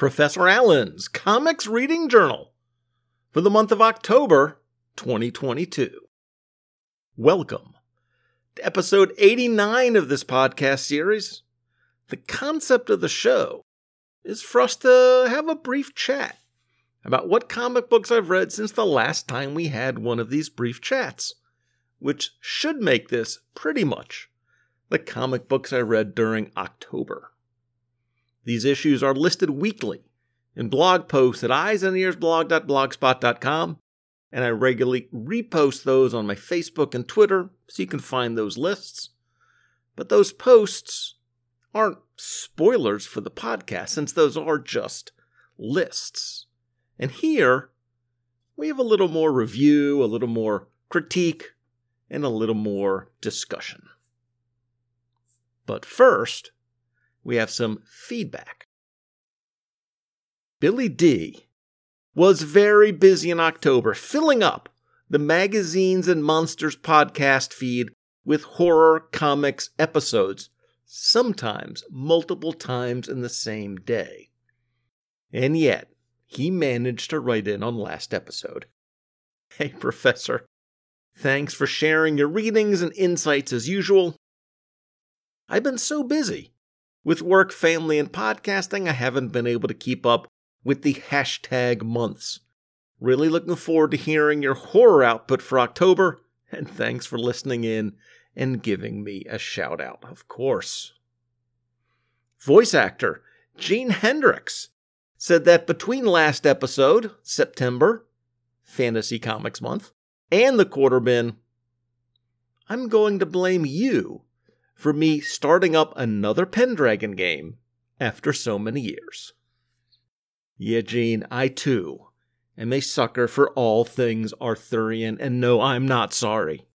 Professor Allen's Comics Reading Journal for the month of October 2022. Welcome to episode 89 of this podcast series. The concept of the show is for us to have a brief chat about what comic books I've read since the last time we had one of these brief chats, which should make this pretty much the comic books I read during October. These issues are listed weekly in blog posts at eyesandearsblog.blogspot.com, and I regularly repost those on my Facebook and Twitter so you can find those lists. But those posts aren't spoilers for the podcast since those are just lists. And here, we have a little more review, a little more critique, and a little more discussion. But first, we have some feedback. Billy D was very busy in October, filling up the Magazines and Monsters podcast feed with horror comics episodes, sometimes multiple times in the same day. And yet, he managed to write in on last episode. Hey, Professor. Thanks for sharing your readings and insights as usual. I've been so busy with work, family, and podcasting, I haven't been able to keep up with the hashtag months. Really looking forward to hearing your horror output for October, and thanks for listening in and giving me a shout out, of course. Voice actor Gene Hendricks said that between last episode, September, Fantasy Comics Month, and the quarter bin, I'm going to blame you for me starting up another Pendragon game after so many years. Yeah, Gene, I too am a sucker for all things Arthurian, and no, I'm not sorry.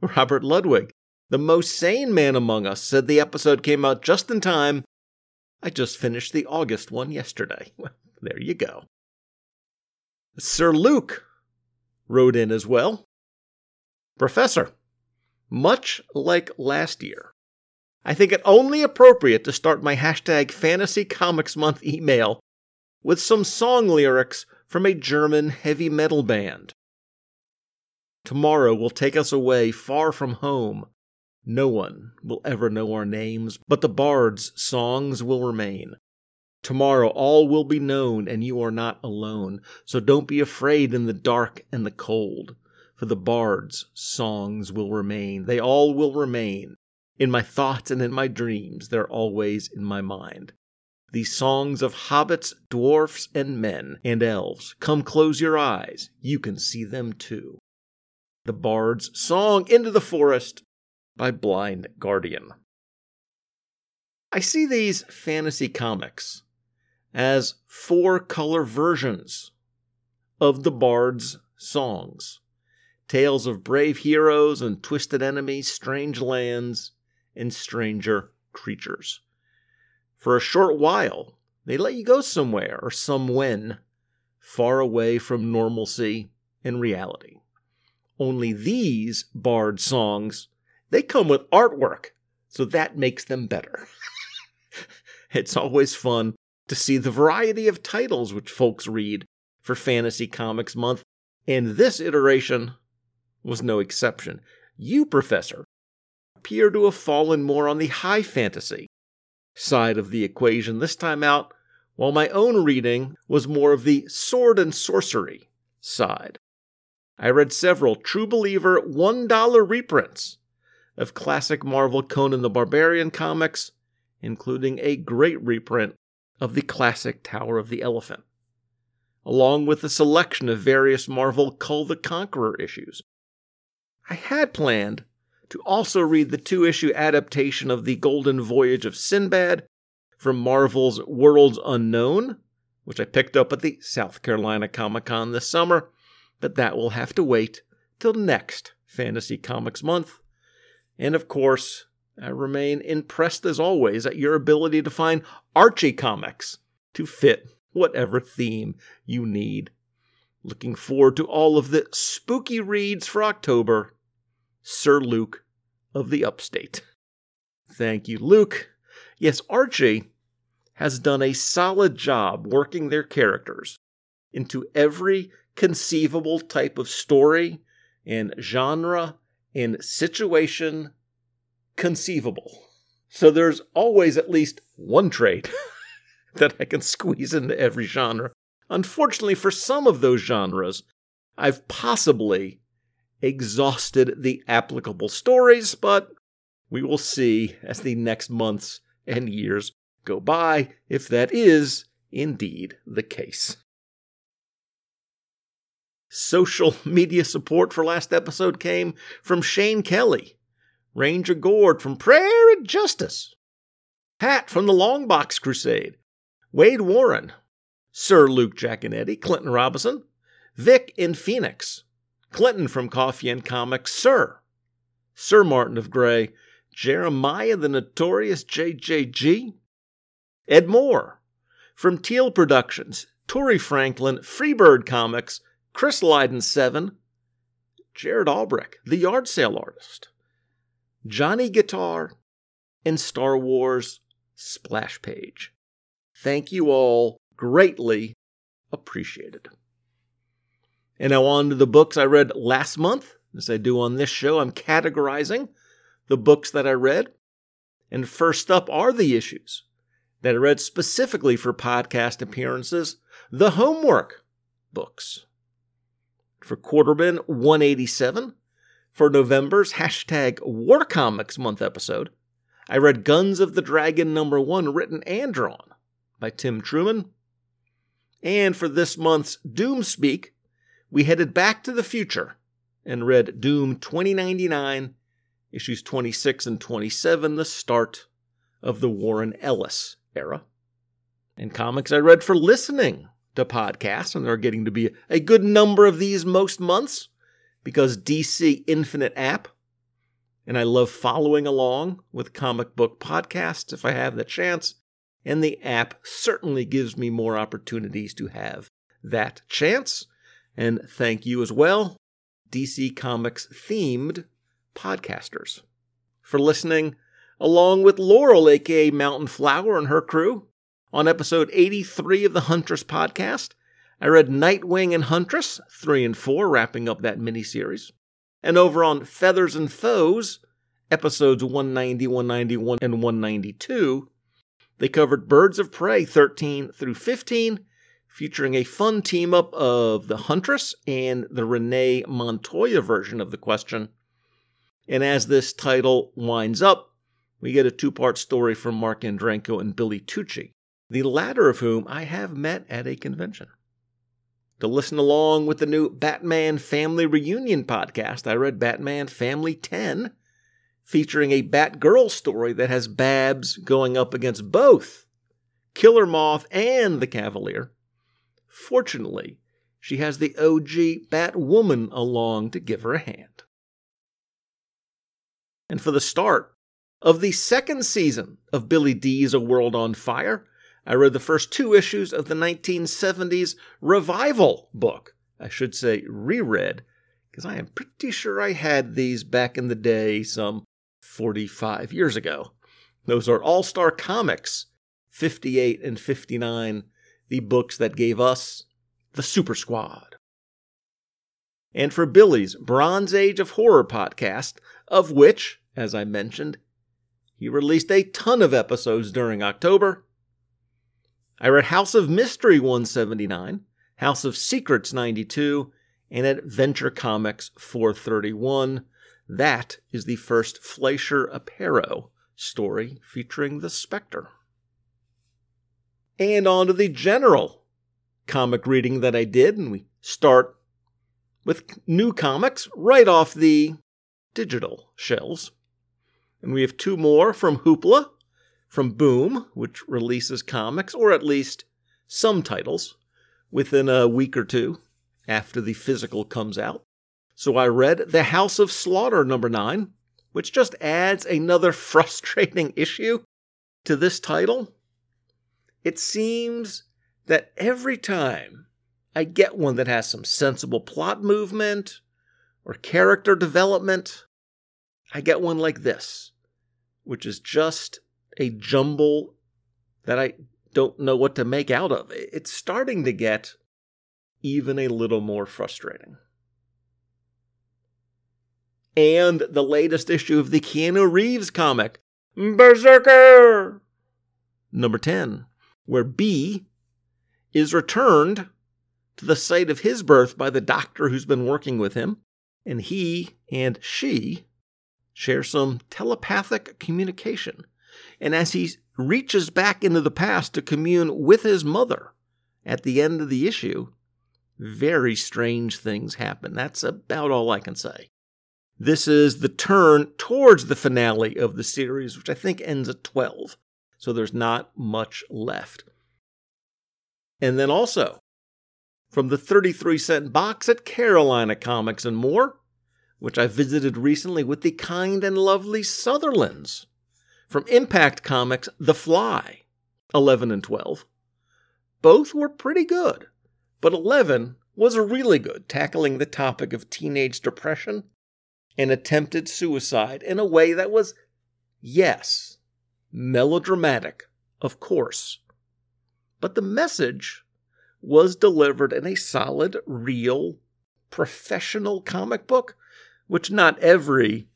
Robert Ludwig, the most sane man among us, said the episode came out just in time. I just finished the August one yesterday. Well, there you go. Sir Luke wrote in as well. Professor, much like last year, I think it only appropriate to start my hashtag Fantasy Comics Month email with some song lyrics from a German heavy metal band. Tomorrow will take us away far from home. No one will ever know our names, but the bard's songs will remain. Tomorrow all will be known, and you are not alone, so don't be afraid in the dark and the cold for the bard's songs will remain. They all will remain. In my thoughts and in my dreams, they're always in my mind. These songs of hobbits, dwarfs, and men, and elves, come close your eyes, you can see them too. The Bard's Song Into the Forest by Blind Guardian. I see these fantasy comics as four color versions of the Bard's songs tales of brave heroes and twisted enemies, strange lands, and stranger creatures. For a short while, they let you go somewhere or somewhen, far away from normalcy and reality. Only these bard songs, they come with artwork, so that makes them better. it's always fun to see the variety of titles which folks read for Fantasy Comics Month, and this iteration was no exception. You, Professor, appear to have fallen more on the high fantasy side of the equation this time out, while my own reading was more of the sword and sorcery side. I read several True Believer $1 reprints of classic Marvel Conan the Barbarian comics, including a great reprint of the classic Tower of the Elephant, along with a selection of various Marvel Kull the Conqueror issues, I had planned to also read the two issue adaptation of The Golden Voyage of Sinbad from Marvel's Worlds Unknown, which I picked up at the South Carolina Comic Con this summer, but that will have to wait till next Fantasy Comics Month. And of course, I remain impressed as always at your ability to find Archie comics to fit whatever theme you need. Looking forward to all of the spooky reads for October Sir Luke of the Upstate. Thank you, Luke. Yes, Archie has done a solid job working their characters into every conceivable type of story and genre and situation conceivable. So there's always at least one trait that I can squeeze into every genre. Unfortunately, for some of those genres, I've possibly exhausted the applicable stories, but we will see as the next months and years go by if that is indeed the case. Social media support for last episode came from Shane Kelly, Ranger Gord from Prayer and Justice, Pat from the Longbox Crusade, Wade Warren, Sir Luke Giaconetti, Clinton Robinson, Vic in Phoenix, Clinton from Coffee and Comics, Sir, Sir Martin of Gray, Jeremiah the Notorious JJG, Ed Moore from Teal Productions, Tori Franklin, Freebird Comics, Chris Lydon 7, Jared Albrecht, the yard sale artist, Johnny Guitar, and Star Wars Splash Page. Thank you all. Greatly appreciated. And now on to the books I read last month. As I do on this show, I'm categorizing the books that I read. And first up are the issues that I read specifically for podcast appearances, the homework books. For Quarter Bin 187, for November's hashtag War Comics Month episode, I read Guns of the Dragon number one, written and drawn by Tim Truman. And for this month's Doom Speak, we headed back to the future and read Doom 2099, issues 26 and 27, the start of the Warren Ellis era. In comics, I read for listening to podcasts, and there are getting to be a good number of these most months because DC Infinite app, and I love following along with comic book podcasts if I have the chance, and the app certainly gives me more opportunities to have that chance. And thank you as well, DC Comics themed podcasters, for listening along with Laurel, aka Mountain Flower, and her crew. On episode 83 of the Huntress podcast, I read Nightwing and Huntress 3 and 4, wrapping up that miniseries. And over on Feathers and Foes, episodes 190, 191, and 192, they covered Birds of Prey 13 through 15, featuring a fun team up of the Huntress and the Renee Montoya version of the question. And as this title winds up, we get a two part story from Marc Andreyko and Billy Tucci, the latter of whom I have met at a convention. To listen along with the new Batman Family Reunion podcast, I read Batman Family 10, featuring a Batgirl story that has Babs going up against both Killer Moth and the Cavalier. Fortunately, she has the OG Batwoman along to give her a hand. And for the start of the second season of Billy D's A World on Fire, I read the first two issues of the 1970s revival book. I should say reread, because I am pretty sure I had these back in the day, some 45 years ago. Those are All Star Comics 58 and 59, the books that gave us the Super Squad. And for Billy's Bronze Age of Horror podcast, of which, as I mentioned, he released a ton of episodes during October. I read House of Mystery 179, House of Secrets 92, and Adventure Comics 431. That is the first Fleisher Aparo story featuring the Spectre. And on to the general comic reading that I did, and we start with new comics right off the digital shelves. And we have two more from Hoopla, from Boom, which releases comics, or at least some titles, within a week or two after the physical comes out. So I read The House of Slaughter number 9, which just adds another frustrating issue to this title. It seems that every time I get one that has some sensible plot movement or character development, I get one like this, which is just a jumble that I don't know what to make out of. It's starting to get even a little more frustrating. And the latest issue of the Keanu Reeves comic, Berserker! Number 10, where B is returned to the site of his birth by the doctor who's been working with him, and he and she share some telepathic communication. And as he reaches back into the past to commune with his mother at the end of the issue, very strange things happen. That's about all I can say. This is the turn towards the finale of the series, which I think ends at 12. So there's not much left. And then also, from the 33 cent box at Carolina Comics and More, which I visited recently with the kind and lovely Sutherlands. From Impact Comics, The Fly, 11 and 12. Both were pretty good, but 11 was really good, tackling the topic of teenage depression and attempted suicide in a way that was, yes, melodramatic, of course. But the message was delivered in a solid, real, professional comic book, which not every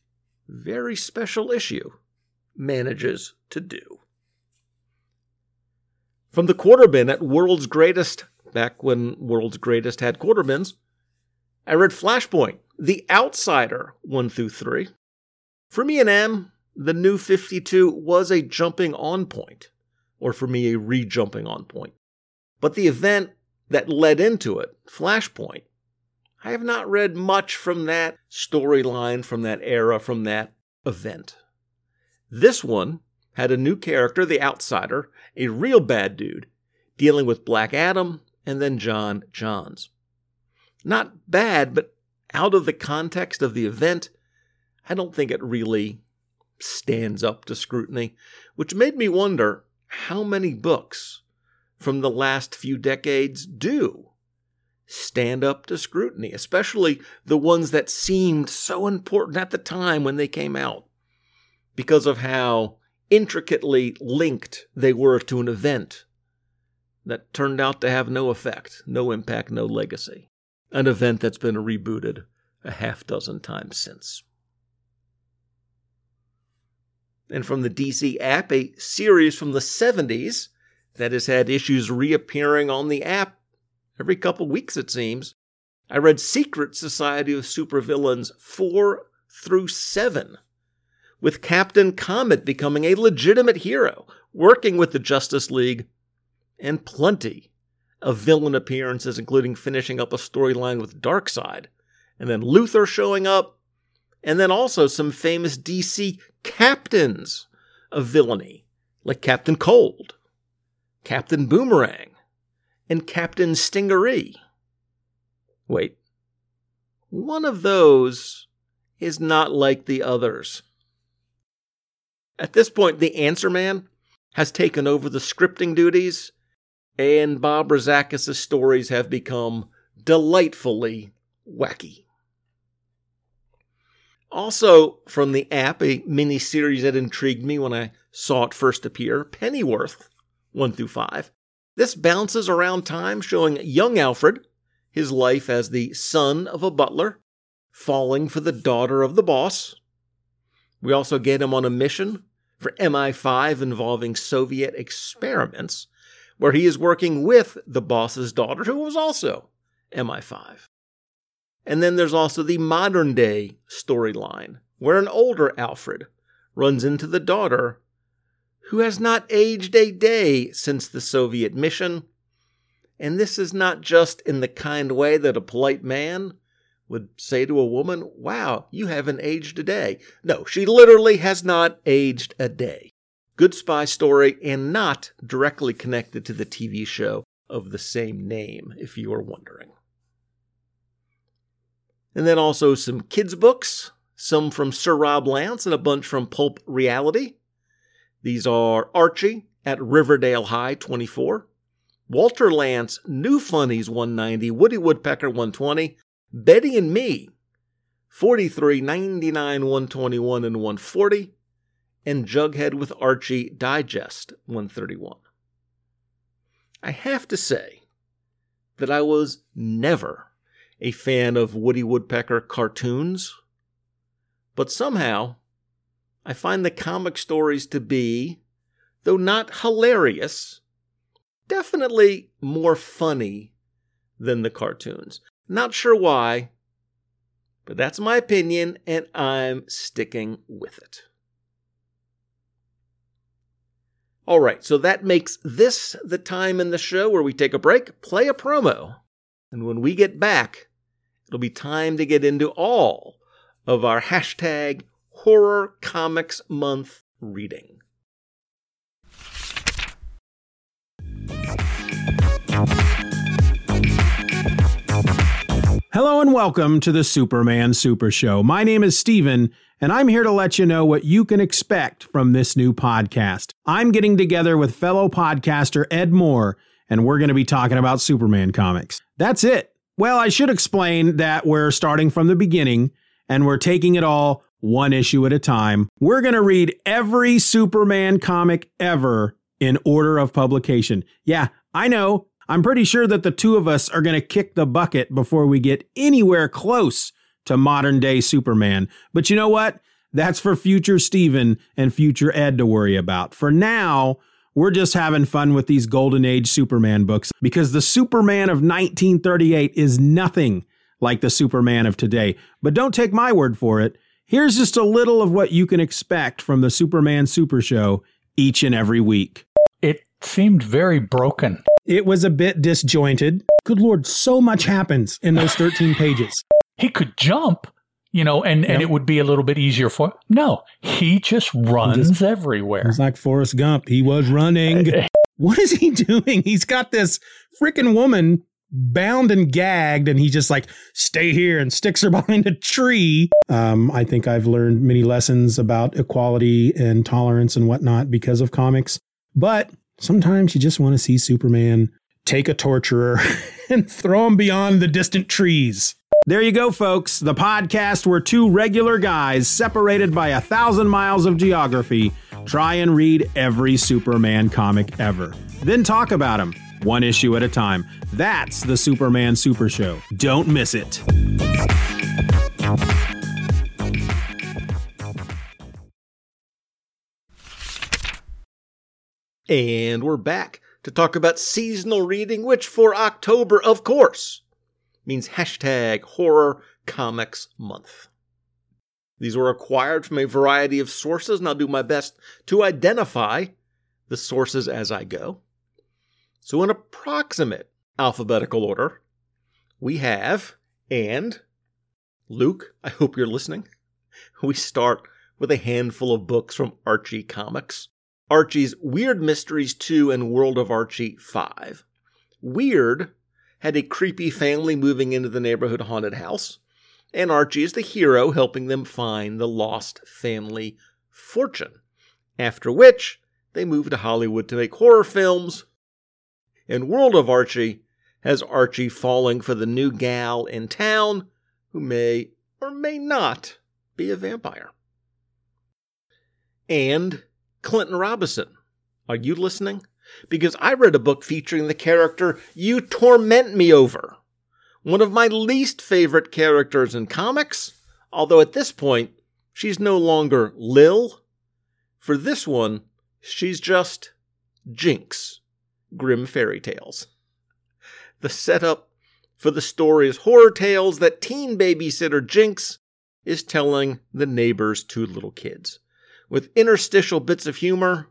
very special issue manages to do. From the quarter bin at World's Greatest, back when World's Greatest had quarter bins, I read Flashpoint, The Outsider 1 through 3. For me and M, the new 52 was a jumping on point, or for me, a re jumping on point. But the event that led into it, Flashpoint, I have not read much from that storyline, from that era, from that event. This one had a new character, the Outsider, a real bad dude, dealing with Black Adam and then John Johns. Not bad, but out of the context of the event, I don't think it really stands up to scrutiny, which made me wonder how many books from the last few decades do stand up to scrutiny, especially the ones that seemed so important at the time when they came out, because of how intricately linked they were to an event that turned out to have no effect, no impact, no legacy. An event that's been rebooted a half dozen times since. And from the DC app, a series from the 70s that has had issues reappearing on the app every couple weeks, it seems. I read Secret Society of Supervillains 4 through 7, with Captain Comet becoming a legitimate hero, working with the Justice League, and plenty of villain appearances, including finishing up a storyline with Darkseid, and then Luthor showing up, and then also some famous DC captains of villainy, like Captain Cold, Captain Boomerang, and Captain Stingaree. Wait, one of those is not like the others. At this point, the Answer Man has taken over the scripting duties, and Bob Rozakis' stories have become delightfully wacky. Also, from the app, a mini series that intrigued me when I saw it first appear Pennyworth, 1 through 5, this bounces around time, showing young Alfred, his life as the son of a butler, falling for the daughter of the boss. We also get him on a mission for MI5 involving Soviet experiments, where he is working with the boss's daughter, who was also MI5. And then there's also the modern day storyline, where an older Alfred runs into the daughter who has not aged a day since the Soviet mission. And this is not just in the kind way that a polite man would say to a woman, Wow, you haven't aged a day. No, she literally has not aged a day. Good spy story and not directly connected to the TV show of the same name, if you are wondering. And then also some kids' books, some from Sir Rob Lance and a bunch from Pulp Reality. These are Archie at Riverdale High 24, Walter Lantz, New Funnies 190, Woody Woodpecker 120, Betty and Me 43, 99, 121, and 140, and Jughead with Archie Digest 131. I have to say that I was never a fan of Woody Woodpecker cartoons, but somehow I find the comic stories to be, though not hilarious, definitely more funny than the cartoons. Not sure why, but that's my opinion, and I'm sticking with it. All right, so that makes this the time in the show where we take a break, play a promo, and when we get back, it'll be time to get into all of our hashtag horror comics month reading. Hello and welcome to the Superman Super Show. My name is Steven, and I'm here to let you know what you can expect from this new podcast. I'm getting together with fellow podcaster Ed Moore, and we're going to be talking about Superman comics. That's it. Well, I should explain that we're starting from the beginning and we're taking it all one issue at a time. We're going to read every Superman comic ever in order of publication. Yeah, I know I'm pretty sure that the two of us are going to kick the bucket before we get anywhere close to modern day Superman. But you know what? That's for future Steven and future Ed to worry about. For now, we're just having fun with these Golden Age Superman books because the Superman of 1938 is nothing like the Superman of today. But don't take my word for it. Here's just a little of what you can expect from the Superman Super Show each and every week. It seemed very broken. It was a bit disjointed. Good Lord, so much happens in those 13 pages. He could jump, you know, and, yep. and it would be a little bit easier for No, he just runs just, everywhere. It's like Forrest Gump. He was running. what is he doing? He's got this freaking woman bound and gagged and he just like stay here and sticks her behind a tree um, i think i've learned many lessons about equality and tolerance and whatnot because of comics but Sometimes you just want to see Superman take a torturer and throw them beyond the distant trees. There you go, folks. The podcast where two regular guys separated by a thousand miles of geography try and read every Superman comic ever. Then talk about them, one issue at a time. That's the Superman Super Show. Don't miss it. And we're back to talk about seasonal reading, which for October, of course, means hashtag horror comics month. These were acquired from a variety of sources, and I'll do my best to identify the sources as I go. So, in approximate alphabetical order, we have, and Luke, I hope you're listening. We start with a handful of books from Archie Comics. Archie's Weird Mysteries 2 and World of Archie 5. Weird had a creepy family moving into the neighborhood haunted house, and Archie is the hero helping them find the lost family fortune. After which, they move to Hollywood to make horror films. And World of Archie has Archie falling for the new gal in town who may or may not be a vampire. And Clinton Robinson. Are you listening? Because I read a book featuring the character You Torment Me Over, one of my least favorite characters in comics, although at this point, she's no longer Lil. For this one, she's just Jinx, Grim Fairy Tales. The setup for the story is horror tales that teen babysitter Jinx is telling the neighbor's two little kids with interstitial bits of humor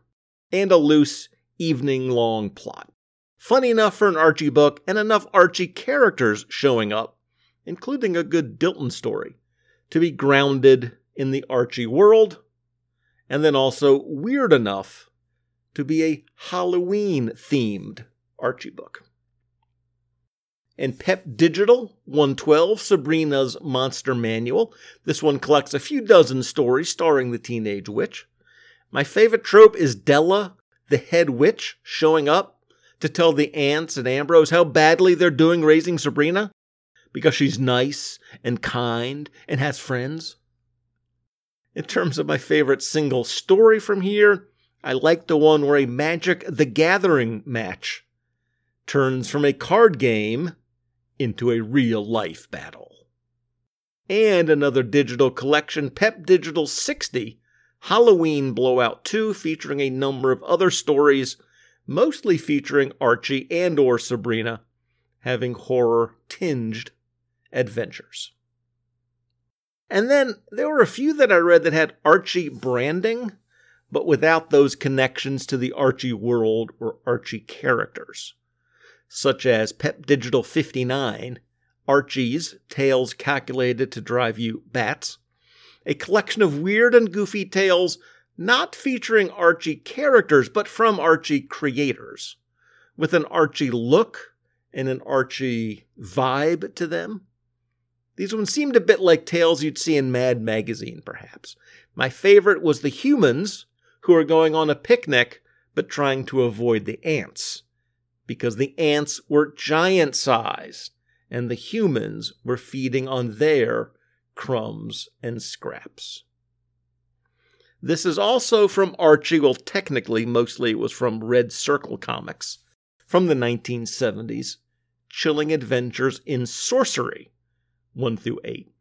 and a loose, evening long plot. Funny enough for an Archie book, and enough Archie characters showing up, including a good Dilton story, to be grounded in the Archie world, and then also weird enough to be a Halloween themed Archie book and Pep Digital 112, Sabrina's Monster Manual. This one collects a few dozen stories starring the teenage witch. My favorite trope is Della, the head witch, showing up to tell the aunts and Ambrose how badly they're doing raising Sabrina because she's nice and kind and has friends. In terms of my favorite single story from here, I like the one where a Magic the Gathering match turns from a card game into a real life battle. And another digital collection, Pep Digital 60, Halloween Blowout 2, featuring a number of other stories, mostly featuring Archie and or Sabrina, having horror tinged adventures. And then there were a few that I read that had Archie branding, but without those connections to the Archie world or Archie characters, such as Pep Digital 59, Archie's Tales Calculated to Drive You Bats, a collection of weird and goofy tales not featuring Archie characters, but from Archie creators, with an Archie look and an Archie vibe to them. These ones seemed a bit like tales you'd see in Mad Magazine, perhaps. My favorite was the humans who are going on a picnic but trying to avoid the ants, because the ants were giant sized and the humans were feeding on their crumbs and scraps. This is also from Archie, well, technically, mostly it was from Red Circle Comics from the 1970s, Chilling Adventures in Sorcery, 1 through 8,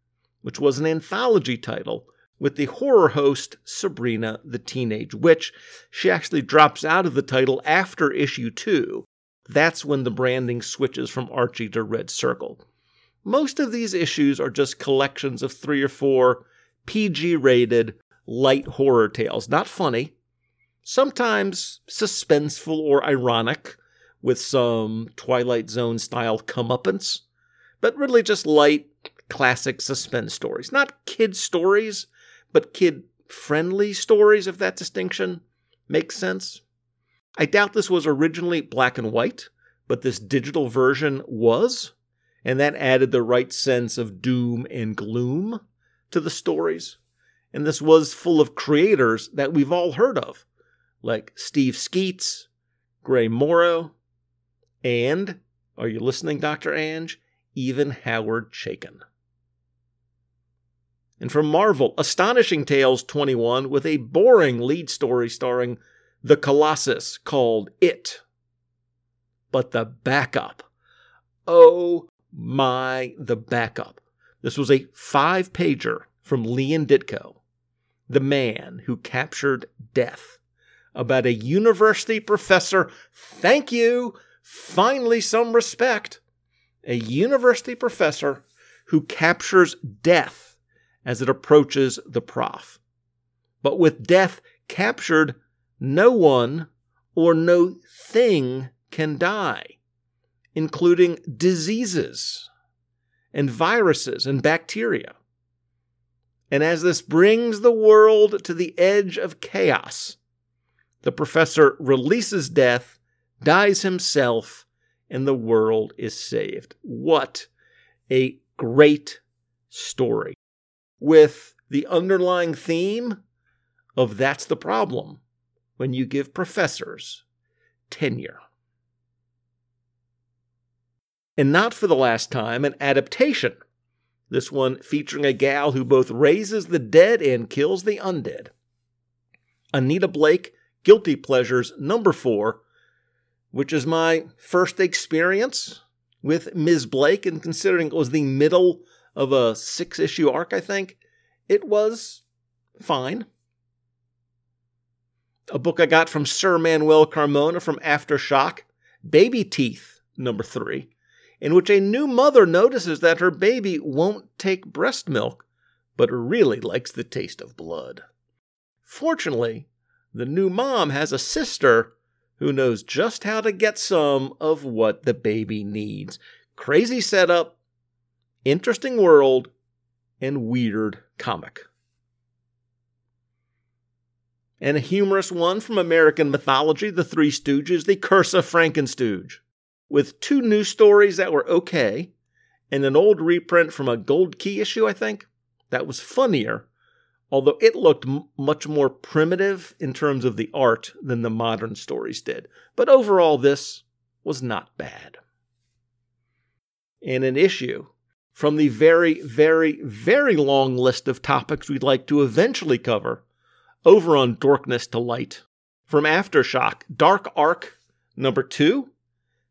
which was an anthology title with the horror host Sabrina the Teenage Witch. She actually drops out of the title after issue 2. That's when the branding switches from Archie to Red Circle. Most of these issues are just collections of three or four PG rated light horror tales. Not funny, sometimes suspenseful or ironic, with some Twilight Zone style comeuppance, but really just light, classic suspense stories. Not kid stories, but kid friendly stories, if that distinction makes sense. I doubt this was originally black and white, but this digital version was, and that added the right sense of doom and gloom to the stories. And this was full of creators that we've all heard of, like Steve Skeates, Gray Morrow, and, are you listening, Dr. Ange? Even Howard Chaykin. And from Marvel, Astonishing Tales 21 with a boring lead story starring the Colossus called It. But the backup. Oh my, the backup. This was a five pager from Leon Ditko, the man who captured death, about a university professor. Thank you. Finally, some respect. A university professor who captures death as it approaches the prof. But with death captured, no one or no thing can die, including diseases and viruses and bacteria. And as this brings the world to the edge of chaos, the professor releases death, dies himself, and the world is saved. What a great story with the underlying theme of that's the problem when you give professors tenure. And not for the last time, an adaptation. This one featuring a gal who both raises the dead and kills the undead. Anita Blake, Guilty Pleasures, number four, which is my first experience with Ms. Blake, and considering it was the middle of a six issue arc, I think. It was fine. A book I got from Sir Manuel Carmona from Aftershock, Baby Teeth, number three, in which a new mother notices that her baby won't take breast milk, but really likes the taste of blood. Fortunately, the new mom has a sister who knows just how to get some of what the baby needs. Crazy setup, interesting world, and weird comic. And a humorous one from American mythology, The Three Stooges, The Curse of Frankenstooge, with two new stories that were okay, and an old reprint from a Gold Key issue, I think, that was funnier, although it looked m- much more primitive in terms of the art than the modern stories did. But overall, this was not bad. In an issue from the very, very, very long list of topics we'd like to eventually cover over on Dorkness to Light. From Aftershock, Dark Ark number two,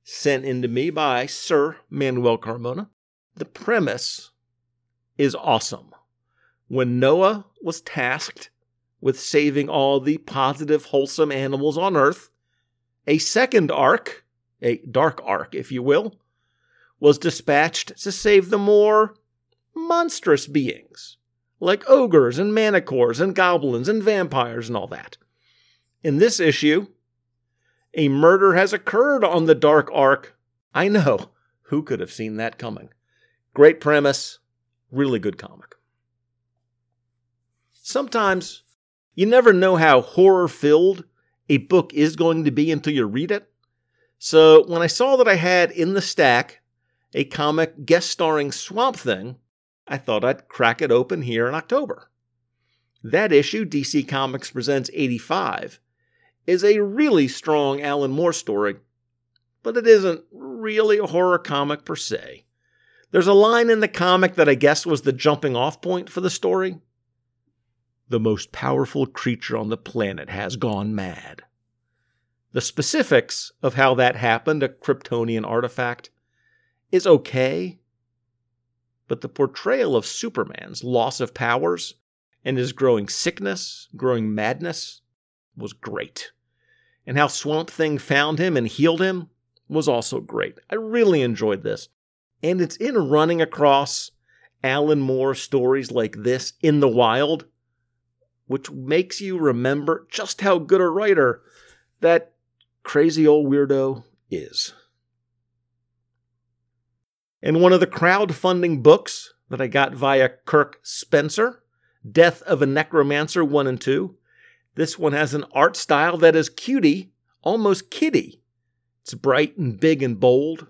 sent in to me by Sir Manuel Carmona. The premise is awesome. When Noah was tasked with saving all the positive, wholesome animals on Earth, a second ark, a dark ark, if you will, was dispatched to save the more monstrous beings, like ogres and manticores and goblins and vampires and all that. In this issue, a murder has occurred on the Dark Ark. I know. Who could have seen that coming? Great premise, really good comic. Sometimes you never know how horror filled a book is going to be until you read it. So when I saw that I had in the stack a comic guest starring Swamp Thing, I thought I'd crack it open here in October. That issue, DC Comics Presents 85, is a really strong Alan Moore story, but it isn't really a horror comic per se. There's a line in the comic that I guess was the jumping off point for the story. The most powerful creature on the planet has gone mad. The specifics of how that happened, a Kryptonian artifact, is okay, but the portrayal of Superman's loss of powers and his growing sickness, growing madness, was great. And how Swamp Thing found him and healed him was also great. I really enjoyed this. And it's in running across Alan Moore stories like this in the wild, which makes you remember just how good a writer that crazy old weirdo is. And one of the crowdfunding books that I got via Kirk Spencer, Death of a Necromancer 1 and 2. This one has an art style that is cutie, almost kitty. It's bright and big and bold.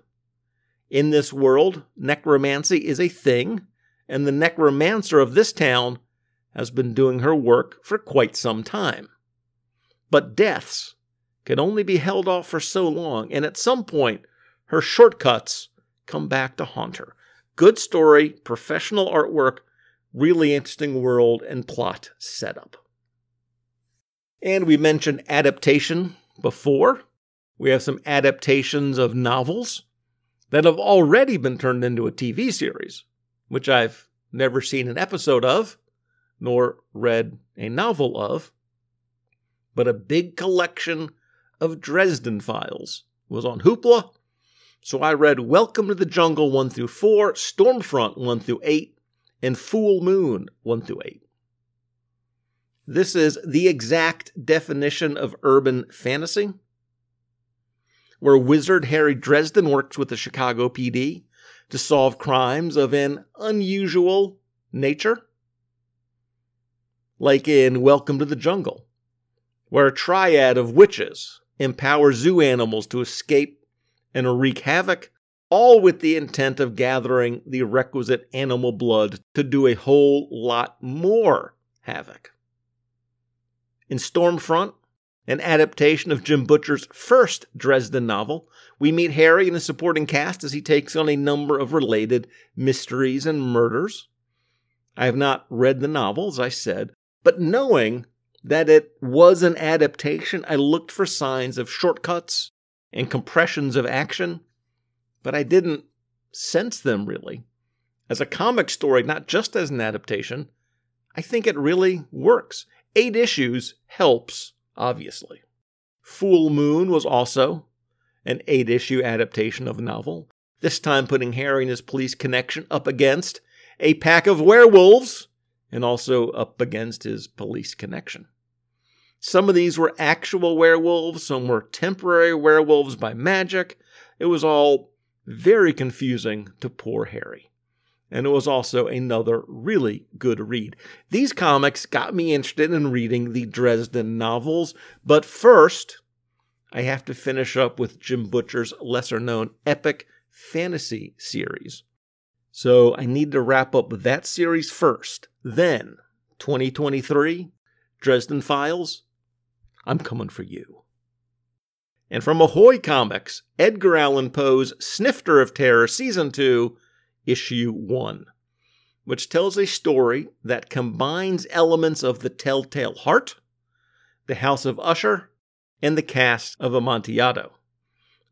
In this world, necromancy is a thing, and the necromancer of this town has been doing her work for quite some time. But deaths can only be held off for so long, and at some point, her shortcuts come back to haunt her. Good story, professional artwork, really interesting world and plot setup. And we mentioned adaptation before. We have some adaptations of novels that have already been turned into a TV series, which I've never seen an episode of, nor read a novel of, but a big collection of Dresden Files was on Hoopla so I read Welcome to the Jungle 1 through 4, Stormfront 1 through 8, and Fool Moon 1 through 8. This is the exact definition of urban fantasy, where wizard Harry Dresden works with the Chicago PD to solve crimes of an unusual nature. Like in Welcome to the Jungle, where a triad of witches empower zoo animals to escape and wreak havoc, all with the intent of gathering the requisite animal blood to do a whole lot more havoc. In Stormfront, an adaptation of Jim Butcher's first Dresden novel, we meet Harry and his supporting cast as he takes on a number of related mysteries and murders. I have not read the novel, as I said, but knowing that it was an adaptation, I looked for signs of shortcuts and compressions of action, but I didn't sense them really. As a comic story, not just as an adaptation, I think it really works. Eight issues helps, obviously. Fool Moon was also an eight issue adaptation of a novel, this time putting Harry and his police connection up against a pack of werewolves and also up against his police connection. Some of these were actual werewolves, some were temporary werewolves by magic. It was all very confusing to poor Harry. And it was also another really good read. These comics got me interested in reading the Dresden novels, but first, I have to finish up with Jim Butcher's lesser known epic fantasy series. So I need to wrap up that series first. Then, 2023, Dresden Files, I'm coming for you. And from Ahoy Comics, Edgar Allan Poe's Snifter of Terror Season 2, Issue 1, which tells a story that combines elements of The Telltale Heart, The House of Usher, and the Cask of Amontillado,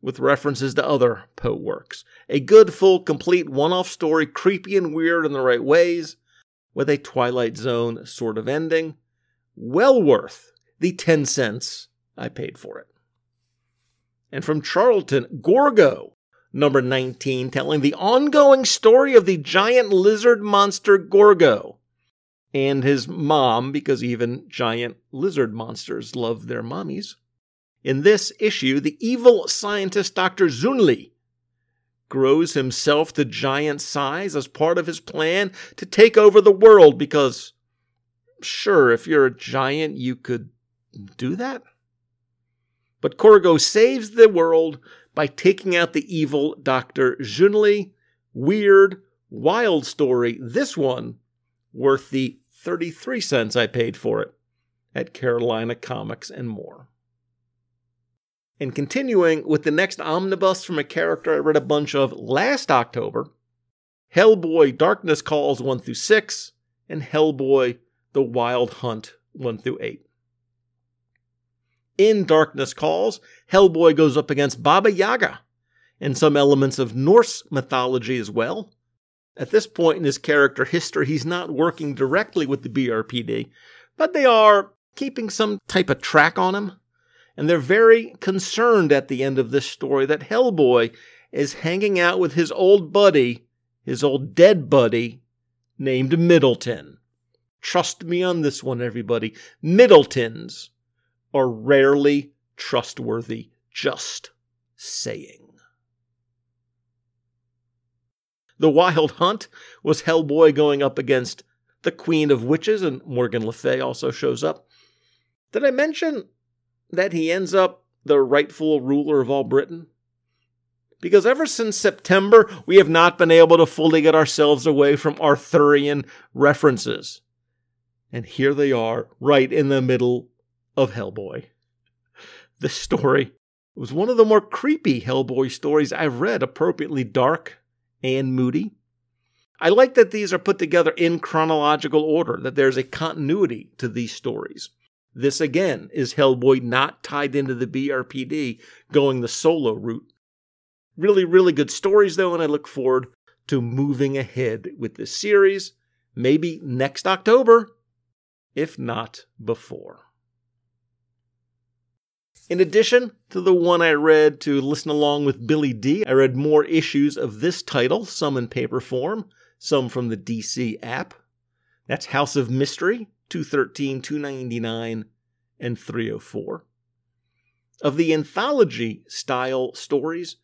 with references to other Poe works. A good, full, complete one off story, creepy and weird in the right ways, with a Twilight Zone sort of ending. Well worth the 10 cents I paid for it. And from Charlton, Gorgo, number 19, telling the ongoing story of the giant lizard monster Gorgo and his mom, because even giant lizard monsters love their mommies. In this issue, the evil scientist Dr. Zunli grows himself to giant size as part of his plan to take over the world because, sure, if you're a giant, you could do that. But Gorgo saves the world by taking out the evil Dr. Zunli. Weird, wild story. This one worth the 33 cents I paid for it at Carolina Comics and more. And continuing with the next omnibus from a character I read a bunch of last October Hellboy Darkness Calls 1 through 6, and Hellboy The Wild Hunt 1 through 8. In Darkness Calls, Hellboy goes up against Baba Yaga and some elements of Norse mythology as well. At this point in his character history, he's not working directly with the BPRD, but they are keeping some type of track on him. And they're very concerned at the end of this story that Hellboy is hanging out with his old buddy, his old dead buddy, named Middleton. Trust me on this one, everybody. Middletons are rarely trustworthy. Just saying. The Wild Hunt was Hellboy going up against the Queen of Witches, and Morgan Le Fay also shows up. Did I mention that he ends up the rightful ruler of all Britain? Because ever since September, we have not been able to fully get ourselves away from Arthurian references. And here they are, right in the middle of Hellboy. This story was one of the more creepy Hellboy stories I've read, appropriately dark and moody. I like that these are put together in chronological order, that there's a continuity to these stories. This again is Hellboy not tied into the BPRD, going the solo route. Really, really good stories though, and I look forward to moving ahead with this series, maybe next October, if not before. In addition to the one I read to listen along with Billy D, I read more issues of this title, some in paper form, some from the DC app. That's House of Mystery, 213, 299, and 304. Of the anthology style stories,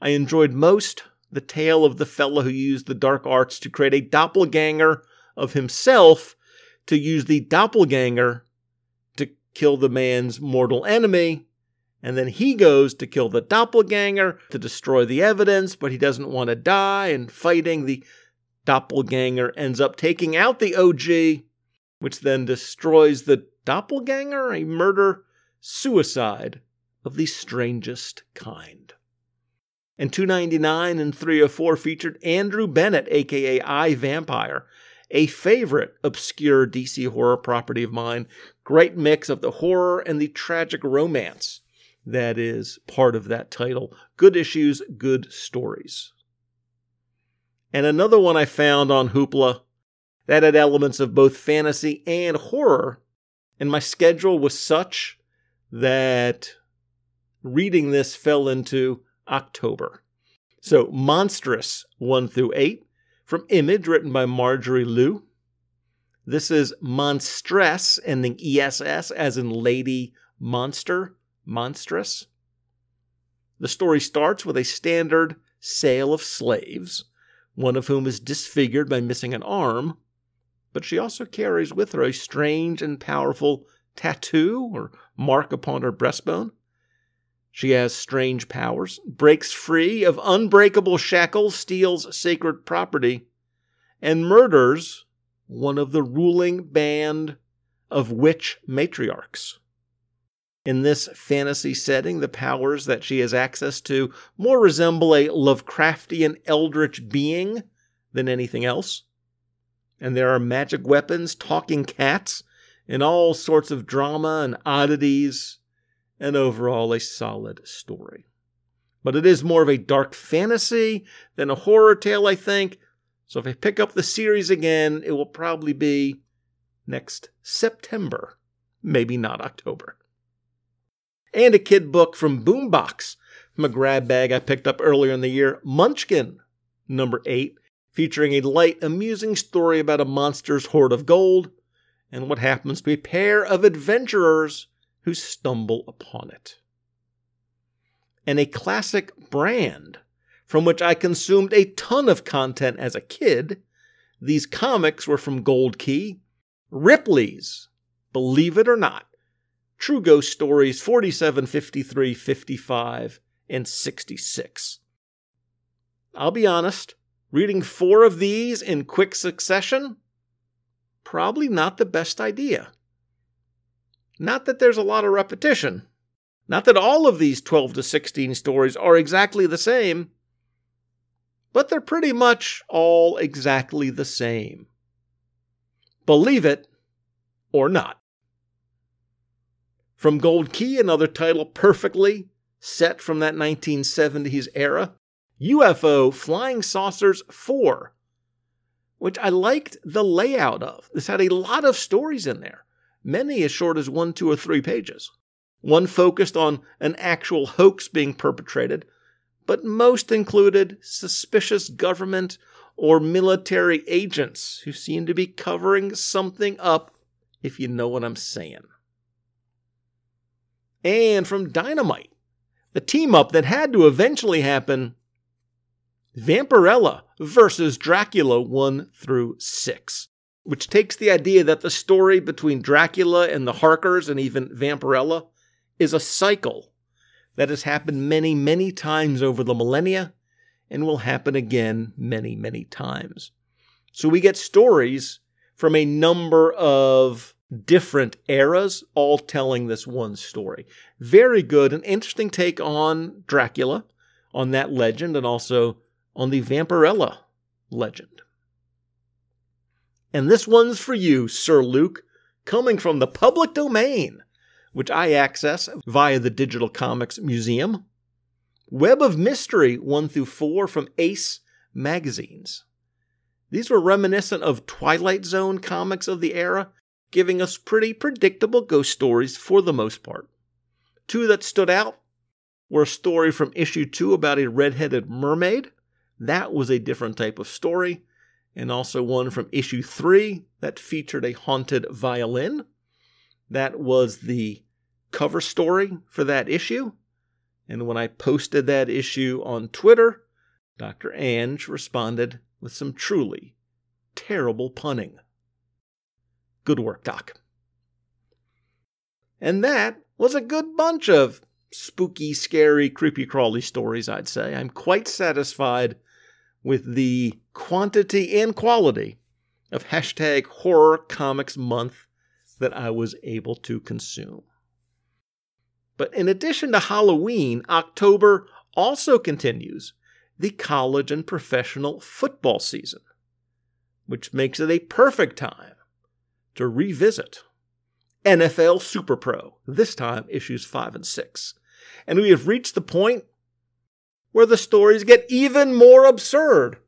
I enjoyed most the tale of the fellow who used the dark arts to create a doppelganger of himself to use the doppelganger to kill the man's mortal enemy and then he goes to kill the doppelganger to destroy the evidence, but he doesn't want to die. And fighting the doppelganger ends up taking out the OG, which then destroys the doppelganger, a murder suicide of the strangest kind. And 299 and 304 featured Andrew Bennett, aka I Vampire, a favorite obscure DC horror property of mine. Great mix of the horror and the tragic romance that is part of that title. Good issues, good stories. And another one I found on Hoopla that had elements of both fantasy and horror. And my schedule was such that reading this fell into October. So, Monstress 1 through 8 from Image, written by Marjorie Liu. This is Monstress, ending ESS, as in Lady Monster monstress. The story starts with a standard sale of slaves, one of whom is disfigured by missing an arm, but she also carries with her a strange and powerful tattoo or mark upon her breastbone. She has strange powers, breaks free of unbreakable shackles, steals sacred property, and murders one of the ruling band of witch matriarchs. In this fantasy setting, the powers that she has access to more resemble a Lovecraftian eldritch being than anything else. And there are magic weapons, talking cats, and all sorts of drama and oddities, and overall a solid story. But it is more of a dark fantasy than a horror tale, I think. So if I pick up the series again, it will probably be next September, maybe not October. And a kid book from BOOM! Box from a grab bag I picked up earlier in the year, Munchkin, number 8, featuring a light, amusing story about a monster's hoard of gold and what happens to a pair of adventurers who stumble upon it. And a classic brand from which I consumed a ton of content as a kid. These comics were from Gold Key, Ripley's, believe it or not, True Ghost Stories 47, 53, 55, and 66. I'll be honest, reading four of these in quick succession probably not the best idea. Not that there's a lot of repetition. Not that all of these 12 to 16 stories are exactly the same, but they're pretty much all exactly the same. Believe it or not. From Gold Key, another title perfectly set from that 1970s era, UFO Flying Saucers 4 which I liked the layout of. This had a lot of stories in there, many as short as one, two, or three pages. One focused on an actual hoax being perpetrated, but most included suspicious government or military agents who seem to be covering something up, if you know what I'm saying. And from Dynamite, the team up that had to eventually happen Vampirella versus Dracula 1 through 6, which takes the idea that the story between Dracula and the Harkers and even Vampirella is a cycle that has happened many, many times over the millennia and will happen again many, many times. So we get stories from a number of different eras, all telling this one story. Very good, an interesting take on Dracula, on that legend, and also on the Vampirella legend. And this one's for you, Sir Luke, coming from the public domain, which I access via the Digital Comics Museum. Web of Mystery 1 through 4 from Ace magazines. These were reminiscent of Twilight Zone comics of the era, giving us pretty predictable ghost stories for the most part. Two that stood out were a story from issue 2 about a red-headed mermaid that was a different type of story, and also one from issue three that featured a haunted violin. That was the cover story for that issue. And when I posted that issue on Twitter, Dr. Ange responded with some truly terrible punning. Good work, Doc. And that was a good bunch of spooky, scary, creepy crawly stories, I'd say. I'm quite satisfied with the quantity and quality of hashtag horror comics month that I was able to consume. But in addition to Halloween, October also continues the college and professional football season, which makes it a perfect time to revisit NFL Super Pro, this time issues 5 and 6. And we have reached the point where the stories get even more absurd.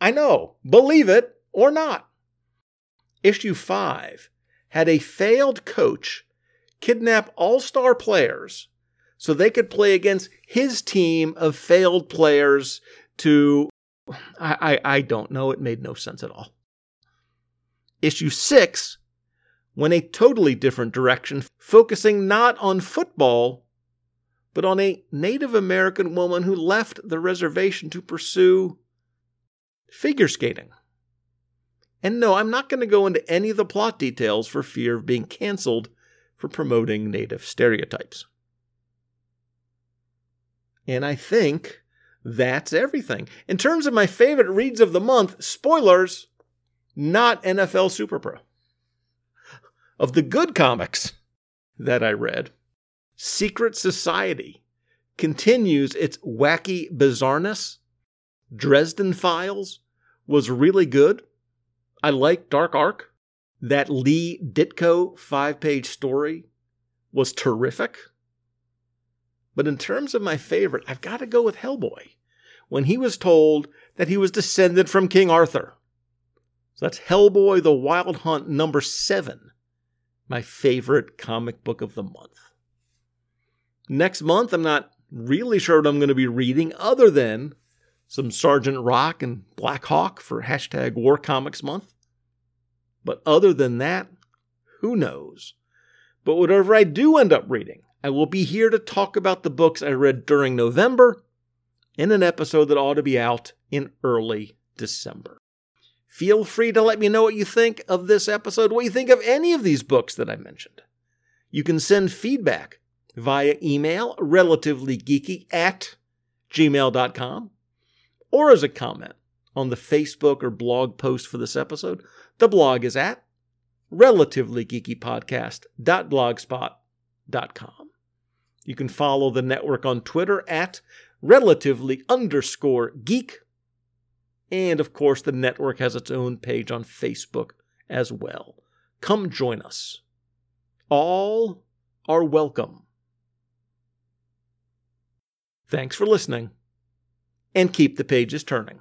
I know, believe it or not. Issue 5 had a failed coach kidnap all star players so they could play against his team of failed players to. I, I, I don't know. It made no sense at all. Issue 6 went a totally different direction, focusing not on football, but on a Native American woman who left the reservation to pursue figure skating. And no, I'm not going to go into any of the plot details for fear of being canceled for promoting Native stereotypes. And I think that's everything. In terms of my favorite reads of the month, spoilers, not NFL Super Pro. Of the good comics that I read, Secret Society continues its wacky bizarreness. Dresden Files was really good. I like Dark Ark. That Lee Ditko five page story was terrific. But in terms of my favorite, I've got to go with Hellboy when he was told that he was descended from King Arthur. So that's Hellboy the Wild Hunt number seven, my favorite comic book of the month. Next month, I'm not really sure what I'm going to be reading other than some Sergeant Rock and Blackhawk for hashtag War Comics Month. But other than that, who knows? But whatever I do end up reading, I will be here to talk about the books I read during November in an episode that ought to be out in early December. Feel free to let me know what you think of this episode, what you think of any of these books that I mentioned. You can send feedback via email, relativelygeeky at gmail.com, or as a comment on the Facebook or blog post for this episode. The blog is at relativelygeekypodcast.blogspot.com. You can follow the network on Twitter at relatively underscore geek. And of course, the network has its own page on Facebook as well. Come join us. All are welcome. Thanks for listening, and keep the pages turning.